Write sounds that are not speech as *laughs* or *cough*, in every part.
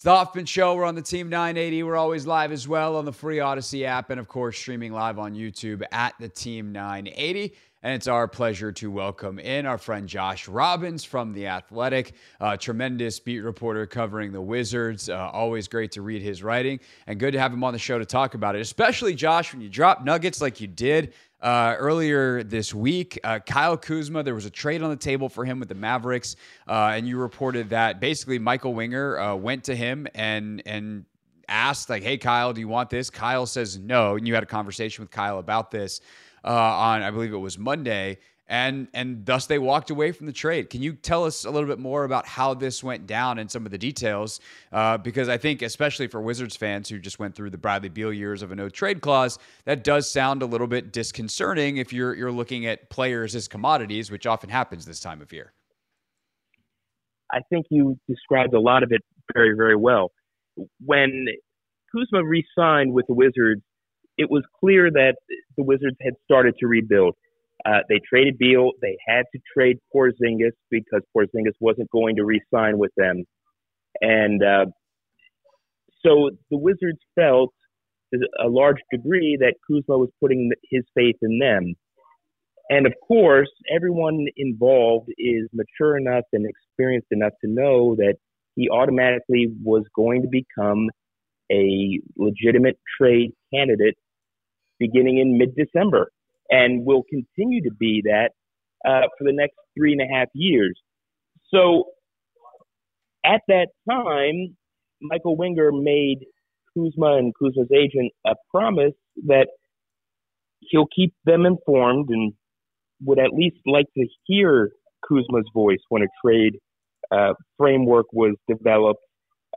It's the Hoffman Show. We're on the Team 980. We're always live as well on the free Audacy app and, of course, streaming live on YouTube at the Team 980. And it's our pleasure to welcome in our friend Josh Robbins from The Athletic, a tremendous beat reporter covering the Wizards. Uh, always great to read his writing and good to have him on the show to talk about it, especially, Josh, when you drop nuggets like you did uh, earlier this week. Uh, Kyle Kuzma, there was a trade on the table for him with the Mavericks, uh, and you reported that basically Michael Winger uh, went to him and and asked like, "Hey, Kyle, do you want this?" Kyle says no, and you had a conversation with Kyle about this uh, on, I believe it was Monday and and thus they walked away from the trade. Can you tell us a little bit more about how this went down and some of the details? Uh, because I think, especially for Wizards fans who just went through the Bradley Beal years of a no trade clause, that does sound a little bit disconcerting if you're you're looking at players as commodities, which often happens this time of year. I think you described a lot of it very very well. When Kuzma re-signed with the Wizards, it was clear that the Wizards had started to rebuild uh, they traded Beal. They had to trade Porzingis because Porzingis wasn't going to re-sign with them, and uh, so the Wizards felt to a large degree that Kuzma was putting his faith in them. And of course, everyone involved is mature enough and experienced enough to know that he automatically was going to become a legitimate trade candidate beginning in mid December and will continue to be that uh, for the next three and a half years. So at that time, Michael Winger made Kuzma and Kuzma's agent a promise that he'll keep them informed and would at least like to hear Kuzma's voice when a trade uh, framework was developed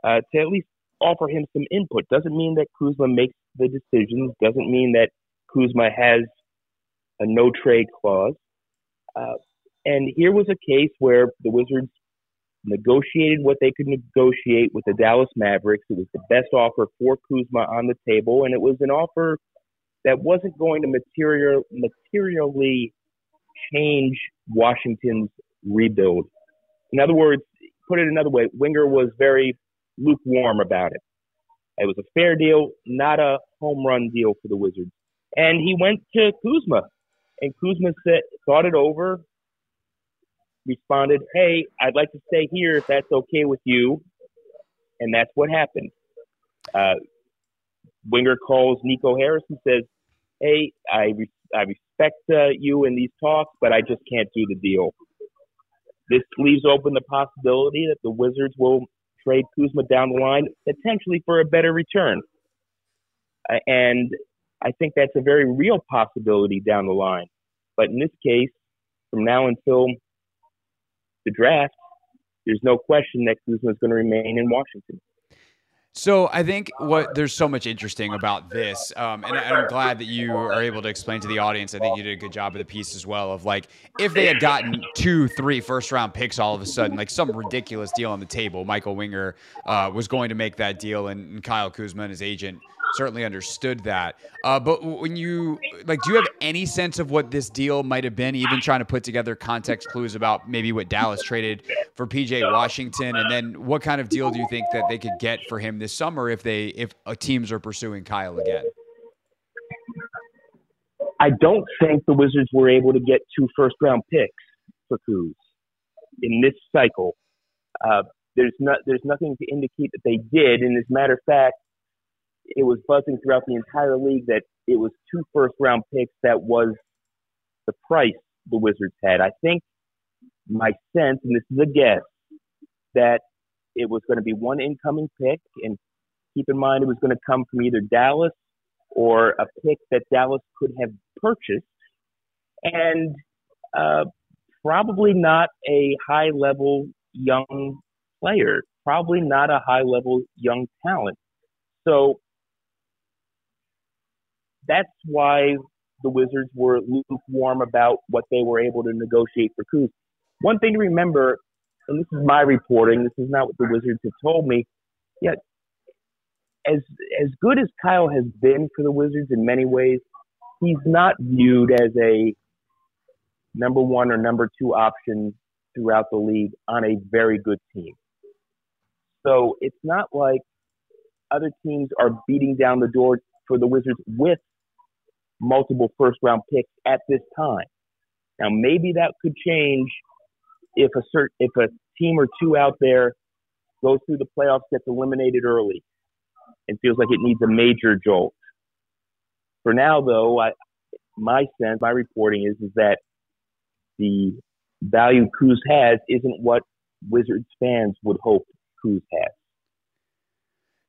uh, to at least offer him some input. Doesn't mean that Kuzma makes the decisions. Doesn't mean that Kuzma has a no trade clause. Uh, and here was a case where the Wizards negotiated what they could negotiate with the Dallas Mavericks. It was the best offer for Kuzma on the table, and it was an offer that wasn't going to material, materially change Washington's rebuild. In other words, put it another way, Winger was very lukewarm about it. It was a fair deal, not a home run deal for the Wizards. And he went to Kuzma and Kuzma said, thought it over, responded, Hey, I'd like to stay here if that's okay with you. And that's what happened. Uh, Winger calls Nico Harris and says, Hey, I, re- I respect uh, you in these talks, but I just can't do the deal. This leaves open the possibility that the Wizards will trade Kuzma down the line, potentially for a better return. And I think that's a very real possibility down the line. But in this case, from now until the draft, there's no question that Kuzma is going to remain in Washington. So I think what there's so much interesting about this, um, and I'm glad that you are able to explain to the audience. I think you did a good job of the piece as well. Of like, if they had gotten two, three first round picks all of a sudden, like some ridiculous deal on the table, Michael Winger uh, was going to make that deal, and, and Kyle Kuzma and his agent certainly understood that. Uh, but when you like, do you have any sense of what this deal might have been? Even trying to put together context clues about maybe what Dallas traded for PJ Washington, and then what kind of deal do you think that they could get for him this summer if they if uh, teams are pursuing Kyle again? I don't think the Wizards were able to get two first round picks for Kuz in this cycle. Uh, there's not there's nothing to indicate that they did, and as a matter of fact, it was buzzing throughout the entire league that it was two first round picks that was the price the Wizards had. I think my sense, and this is a guess, that it was going to be one incoming pick, and keep in mind it was going to come from either Dallas or a pick that Dallas could have purchased, and uh, probably not a high level young player, probably not a high level young talent. So that's why the Wizards were lukewarm about what they were able to negotiate for Kuz. One thing to remember, and this is my reporting, this is not what the Wizards have told me, yet as as good as Kyle has been for the Wizards in many ways, he's not viewed as a number one or number two option throughout the league on a very good team. So it's not like other teams are beating down the door for the Wizards with multiple first round picks at this time. Now maybe that could change if a cert, if a team or two out there goes through the playoffs, gets eliminated early, and feels like it needs a major jolt. For now, though, I, my sense, my reporting is is that the value Kuz has isn't what Wizards fans would hope Kuz has.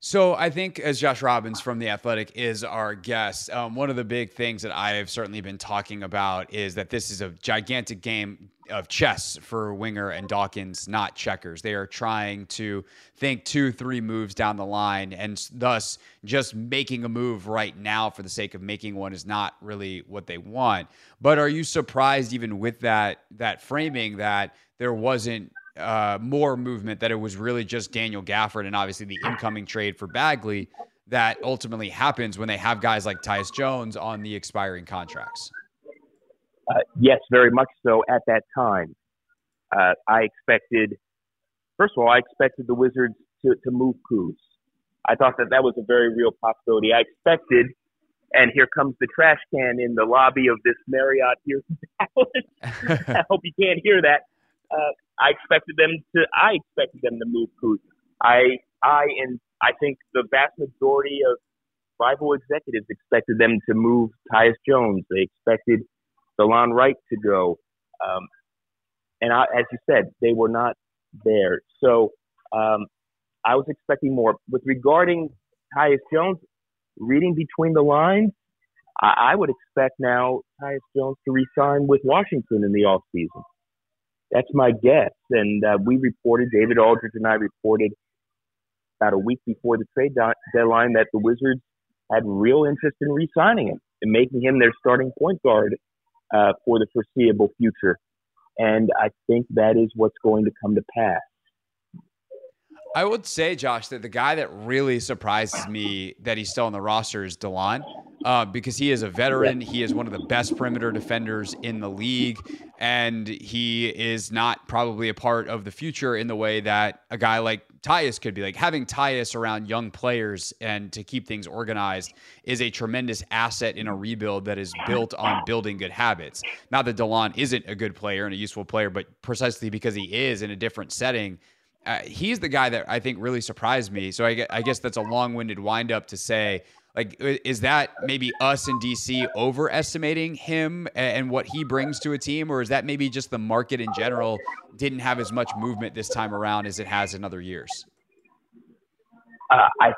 So I think as Josh Robbins from the Athletic is our guest, um, one of the big things that I have certainly been talking about is that this is a gigantic game of chess for Winger and Dawkins, not checkers. They are trying to think two, three moves down the line, and thus just making a move right now for the sake of making one is not really what they want. But are you surprised, even with that that framing, that there wasn't uh, more movement that it was really just Daniel Gafford and obviously the incoming trade for Bagley that ultimately happens when they have guys like Tyus Jones on the expiring contracts. Uh, yes, very much so at that time. Uh, I expected, first of all, I expected the Wizards to, to move Kuz. I thought that that was a very real possibility. I expected, and here comes the trash can in the lobby of this Marriott here. *laughs* I hope you can't hear that. Uh, I expected them to. I expected them to move Kuz. I, I, and I think the vast majority of rival executives expected them to move Tyus Jones. They expected Delon Wright to go, um, and I, as you said, they were not there. So um, I was expecting more. With regarding Tyus Jones, reading between the lines, I, I would expect now Tyus Jones to resign with Washington in the off season. That's my guess. And uh, we reported, David Aldridge and I reported about a week before the trade deadline that the Wizards had real interest in re-signing him and making him their starting point guard uh, for the foreseeable future. And I think that is what's going to come to pass. I would say, Josh, that the guy that really surprises me that he's still on the roster is Delon, uh, because he is a veteran. He is one of the best perimeter defenders in the league, and he is not probably a part of the future in the way that a guy like Tyus could be. Like having Tyus around young players and to keep things organized is a tremendous asset in a rebuild that is built on building good habits. Not that Delon isn't a good player and a useful player, but precisely because he is in a different setting uh, he's the guy that I think really surprised me. So I, I guess that's a long-winded windup to say, like, is that maybe us in DC overestimating him and what he brings to a team, or is that maybe just the market in general didn't have as much movement this time around as it has in other years? Uh, I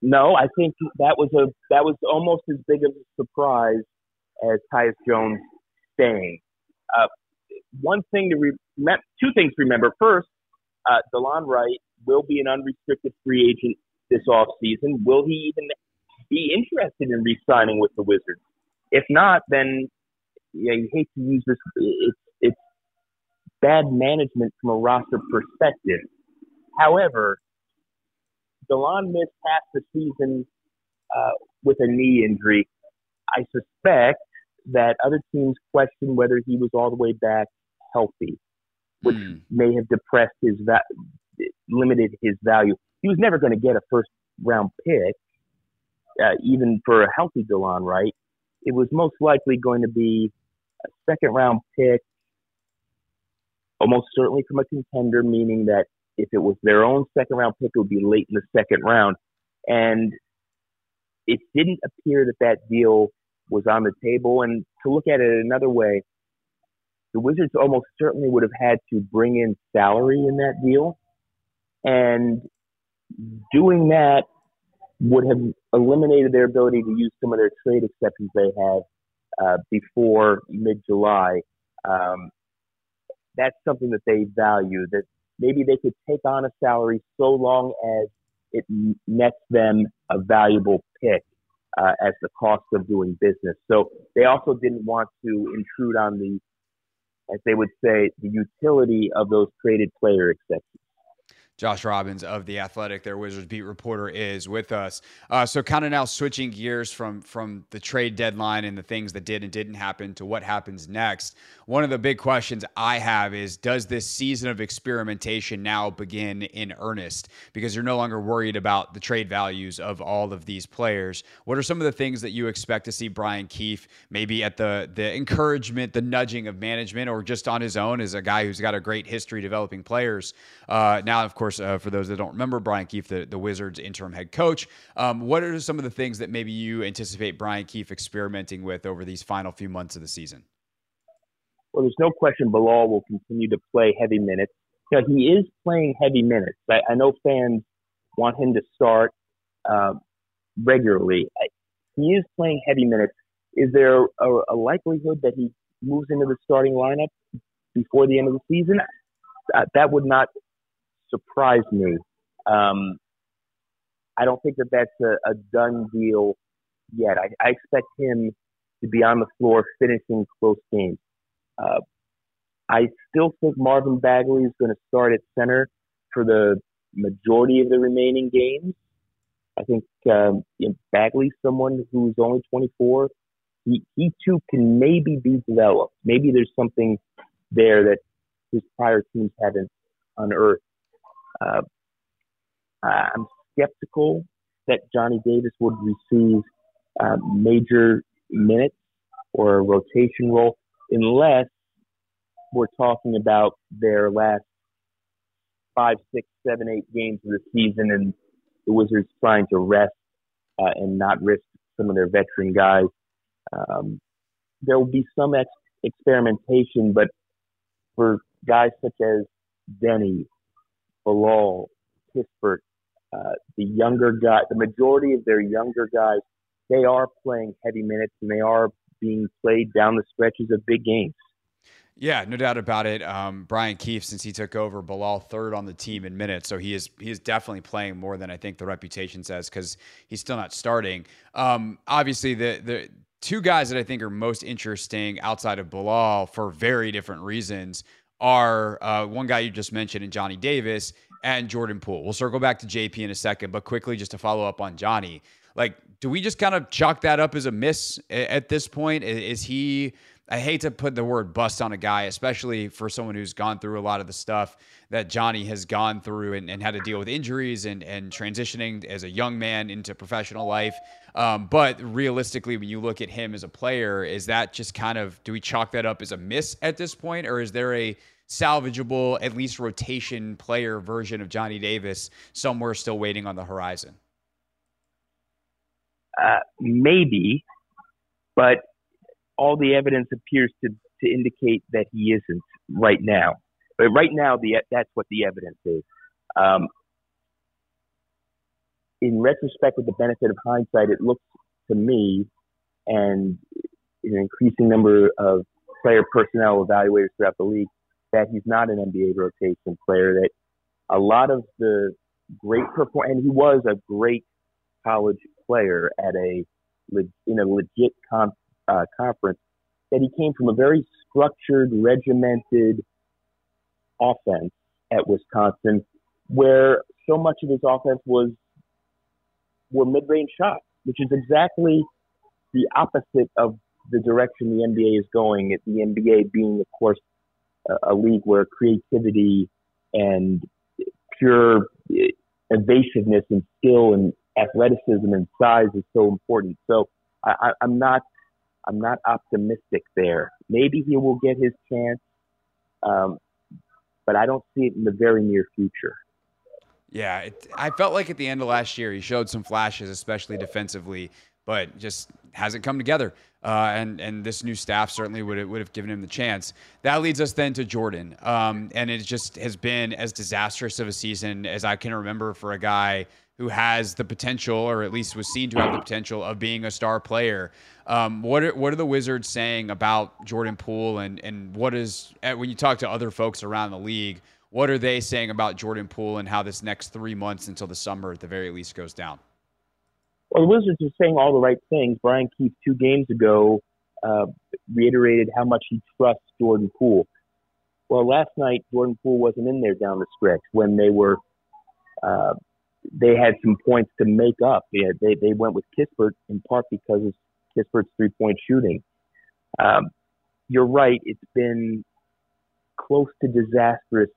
no, I think that was a that was almost as big of a surprise as Tyus Jones staying. Uh, one thing to re- two things to remember. First, uh, Delon Wright will be an unrestricted free agent this offseason. Will he even be interested in re-signing with the Wizards? If not, then yeah, you hate to use this. It's it's bad management from a roster perspective. However, Delon missed half the season uh, with a knee injury. I suspect that other teams question whether he was all the way back healthy which mm. may have depressed his va- limited his value. He was never going to get a first round pick, uh, even for a healthy Delon Wright. It was most likely going to be a second round pick, almost certainly from a contender, meaning that if it was their own second round pick, it would be late in the second round. And it didn't appear that that deal was on the table. And to look at it another way, the Wizards almost certainly would have had to bring in salary in that deal. And doing that would have eliminated their ability to use some of their trade exceptions they had uh, before mid July. Um, that's something that they value, that maybe they could take on a salary so long as it nets them a valuable pick uh, as the cost of doing business. So they also didn't want to intrude on the as they would say, the utility of those traded player exceptions. Josh Robbins of the Athletic, their Wizards beat reporter, is with us. Uh, so, kind of now switching gears from from the trade deadline and the things that did and didn't happen to what happens next. One of the big questions I have is: Does this season of experimentation now begin in earnest? Because you're no longer worried about the trade values of all of these players. What are some of the things that you expect to see Brian Keefe maybe at the the encouragement, the nudging of management, or just on his own as a guy who's got a great history developing players? Uh, now, of course, uh, for those that don't remember, Brian Keefe, the, the Wizards interim head coach. Um, what are some of the things that maybe you anticipate Brian Keefe experimenting with over these final few months of the season? Well, there's no question Bilal will continue to play heavy minutes. You know, he is playing heavy minutes. I, I know fans want him to start uh, regularly. I, he is playing heavy minutes. Is there a, a likelihood that he moves into the starting lineup before the end of the season? Uh, that would not surprise me. Um, I don't think that that's a, a done deal yet. I, I, expect him to be on the floor finishing close games. Uh, I still think Marvin Bagley is going to start at center for the majority of the remaining games. I think um, Bagley's someone who's only 24. He, he too can maybe be developed. Maybe there's something there that his prior teams haven't unearthed. Uh, I'm skeptical that Johnny Davis would receive uh, major minutes or a rotation role unless we're talking about their last five, six, seven, eight games of the season and the Wizards trying to rest uh, and not risk some of their veteran guys. Um, there will be some ex- experimentation, but for guys such as Deni, Bilal, Kispert, uh, the younger guy, the majority of their younger guys, they are playing heavy minutes and they are being played down the stretches of big games. Yeah, no doubt about it. Um, Brian Keefe, since he took over, Bilal third on the team in minutes, so he is he is definitely playing more than I think the reputation says because he's still not starting. Um, obviously, the the two guys that I think are most interesting outside of Bilal for very different reasons are uh, one guy you just mentioned, and Johnny Davis, and Jordan Poole. We'll circle back to JP in a second, but quickly just to follow up on Johnny. Like, do we just kind of chalk that up as a miss at this point? Is he? I hate to put the word bust on a guy, especially for someone who's gone through a lot of the stuff that Johnny has gone through and, and had to deal with injuries and, and transitioning as a young man into professional life. Um, but realistically, when you look at him as a player, is that just kind of, do we chalk that up as a miss at this point? Or is there a salvageable, at least rotation player version of Johnny Davis somewhere still waiting on the horizon? Uh, maybe, but all the evidence appears to, to indicate that he isn't right now. But right now, the that's what the evidence is. Um, in retrospect, with the benefit of hindsight, it looks to me and an increasing number of player personnel evaluators throughout the league that he's not an NBA rotation player. That a lot of the great perform, and he was a great college player at a in a legit con- uh, conference. That he came from a very structured, regimented offense at Wisconsin, where so much of his offense was were mid-range shots, which is exactly the opposite of the direction the NBA is going. The NBA being, of course, a, league where creativity and pure evasiveness and skill and athleticism and size is so important. So I, I'm not I'm not optimistic there. Maybe he will get his chance, um, but I don't see it in the very near future. Yeah, it, I felt like at the end of last year he showed some flashes, especially defensively, but just hasn't come together. Uh, and and this new staff certainly would would have given him the chance. That leads us then to Jordan, um, and it just has been as disastrous of a season as I can remember for a guy who has the potential, or at least was seen to have the potential of being a star player. Um, what are, what are the Wizards saying about Jordan Poole, and and what is uh, when you talk to other folks around the league? What are they saying about Jordan Poole and how this next three months until the summer, at the very least, goes down? Well, the Wizards are saying all the right things. Brian Keefe two games ago uh, reiterated how much he trusts Jordan Poole. Well, last night Jordan Poole wasn't in there down the stretch when they were uh, they had some points to make up. Yeah, they they went with Kispert in part because of Kispert's three point shooting. Um, you're right; it's been close to disastrous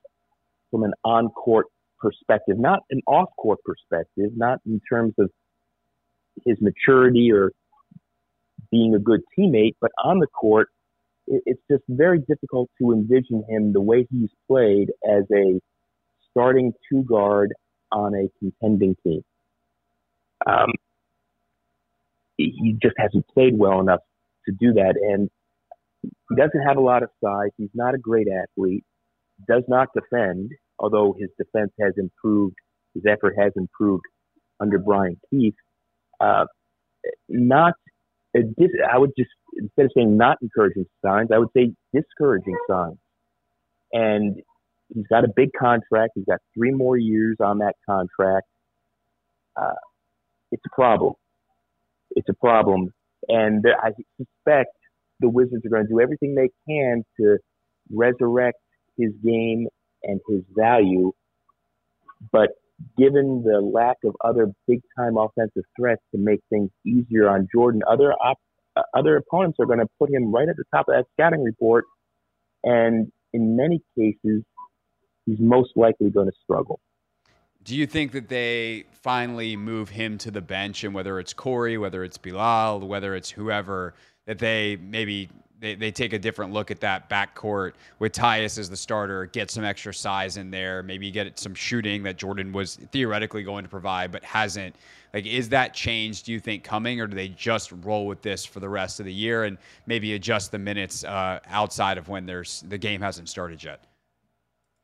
from an on court perspective, not an off court perspective, not in terms of his maturity or being a good teammate, but on the court, it's just very difficult to envision him the way he's played as a starting two guard on a contending team. Um, he just hasn't played well enough to do that, and he doesn't have a lot of size. He's not a great athlete. Does not defend, although his defense has improved. His effort has improved under Brian Keefe. Uh, not I would just instead of saying not encouraging signs, I would say discouraging signs. And he's got a big contract. He's got three more years on that contract. Uh, it's a problem. It's a problem, and I suspect the Wizards are going to do everything they can to resurrect his game and his value. But given the lack of other big time offensive threats to make things easier on Jordan, other op- uh, other opponents are going to put him right at the top of that scouting report. And in many cases, he's most likely going to struggle. Do you think that they finally move him to the bench, and whether it's Corey, whether it's Bilal, whether it's whoever, that they maybe they, they take a different look at that backcourt with Tyus as the starter, get some extra size in there, maybe get some shooting that Jordan was theoretically going to provide but hasn't. Like, is that change, do you think, coming, or do they just roll with this for the rest of the year and maybe adjust the minutes uh, outside of when there's the game hasn't started yet?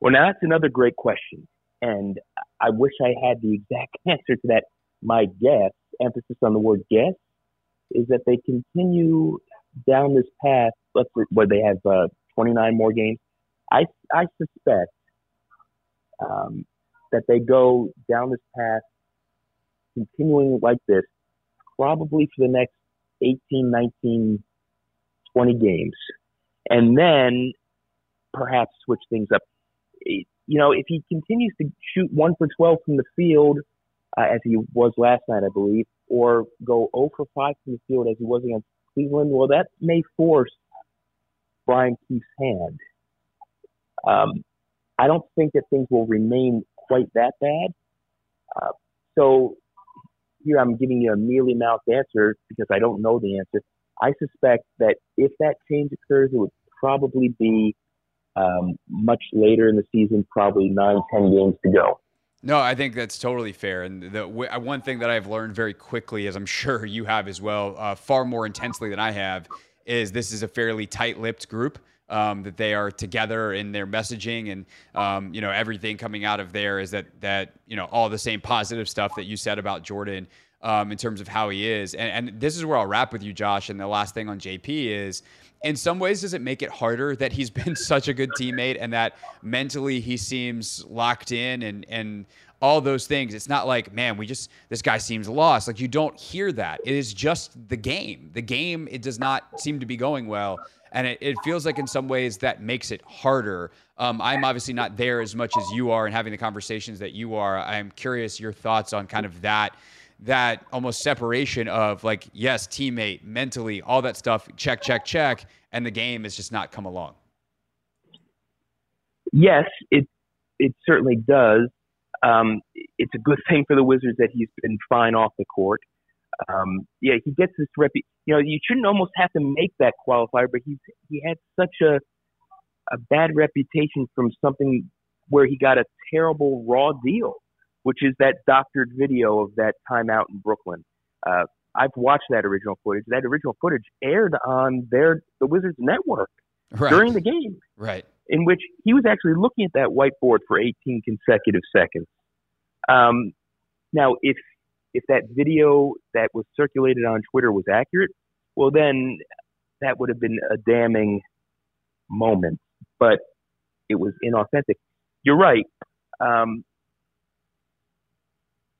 Well, now that's another great question. And I wish I had the exact *laughs* answer to that. My guess, emphasis on the word guess, is that they continue down this path, let's where they have uh, 29 more games. I I suspect um, that they go down this path, continuing like this, probably for the next 18, 19, 20 games, and then perhaps switch things up. You know, if he continues to shoot one for 12 from the field, uh, as he was last night, I believe, or go 0 for 5 from the field as he was against Cleveland, well, that may force Brian Keefe's hand. Um, I don't think that things will remain quite that bad. Uh, so here I'm giving you a mealy mouthed answer because I don't know the answer. I suspect that if that change occurs, it would probably be um, much later in the season, probably nine, ten games to go. No, I think that's totally fair. And the uh, one thing that I've learned very quickly, as I'm *laughs* sure you have as well, uh, far more intensely than I have, is this is a fairly tight-lipped group. Um, that they are together in their messaging and um, you know everything coming out of there is that that you know all the same positive stuff that you said about Jordan um, in terms of how he is and, and this is where I'll wrap with you Josh and the last thing on JP is in some ways does it make it harder that he's *laughs* been such a good teammate and that mentally he seems locked in and and all those things? It's not like man we just this guy seems lost. Like you don't hear that. It is just the game. The game it does not seem to be going well. And it, it feels like in some ways that makes it harder. Um, i'm obviously not there as much as you are and having the conversations that you are. I'm curious your thoughts on kind of that that almost separation of like, yes, teammate, mentally, all that stuff, check, check, check, and the game has just not come along. Yes, it it certainly does. Um, it's a good *laughs* thing for the Wizards that he's been fine off the court. Um, yeah, he gets this rep. You know, you shouldn't almost have to make that qualifier, but he's he had such a a bad reputation from something where he got a terrible raw deal which is that doctored video of that timeout in Brooklyn. Uh, I've watched that original footage. That original footage aired on their the Wizards network right. during the game, right? In which he was actually looking at that whiteboard for 18 consecutive seconds. Um, now, if if that video that was circulated on Twitter was accurate, well, then that would have been a damning moment. But it was inauthentic. You're right. Um,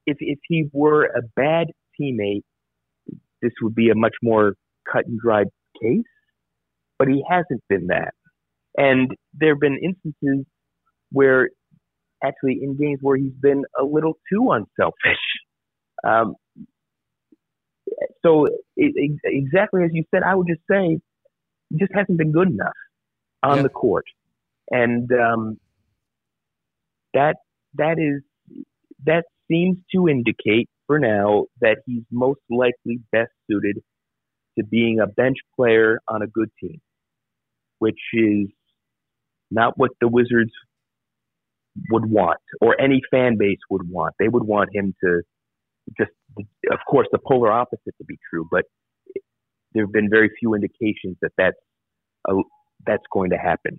if if he were a bad teammate, this would be a much more cut and dried case. But he hasn't been that, and there have been instances where actually in games where he's been a little too unselfish. *laughs* Um, so it, it, exactly as you said, I would just say he just hasn't been good enough on yeah. the court, and um, that that is that seems to indicate for now that he's most likely best suited to being a bench player on a good team, which is not what the Wizards would want or any fan base would want. They would want him to just, of course, the polar opposite to be true, but there have been very few indications that that's, a, that's going to happen.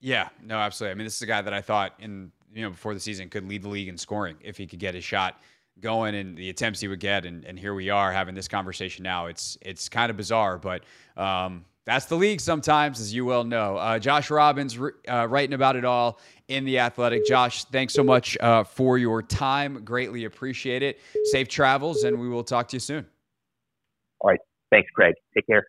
Yeah, no, absolutely. I mean, this is a guy that I thought in you know before the season could lead the league in scoring if he could get his shot going and the attempts he would get, and, and here we are having this conversation now. It's it's kind of bizarre, but um, that's the league sometimes, as you well know. Uh, Josh Robbins uh, writing about it all in the Athletic. Josh, thanks so much uh, for your time. Greatly appreciate it. Safe travels, and we will talk to you soon. All right, thanks, Craig. Take care.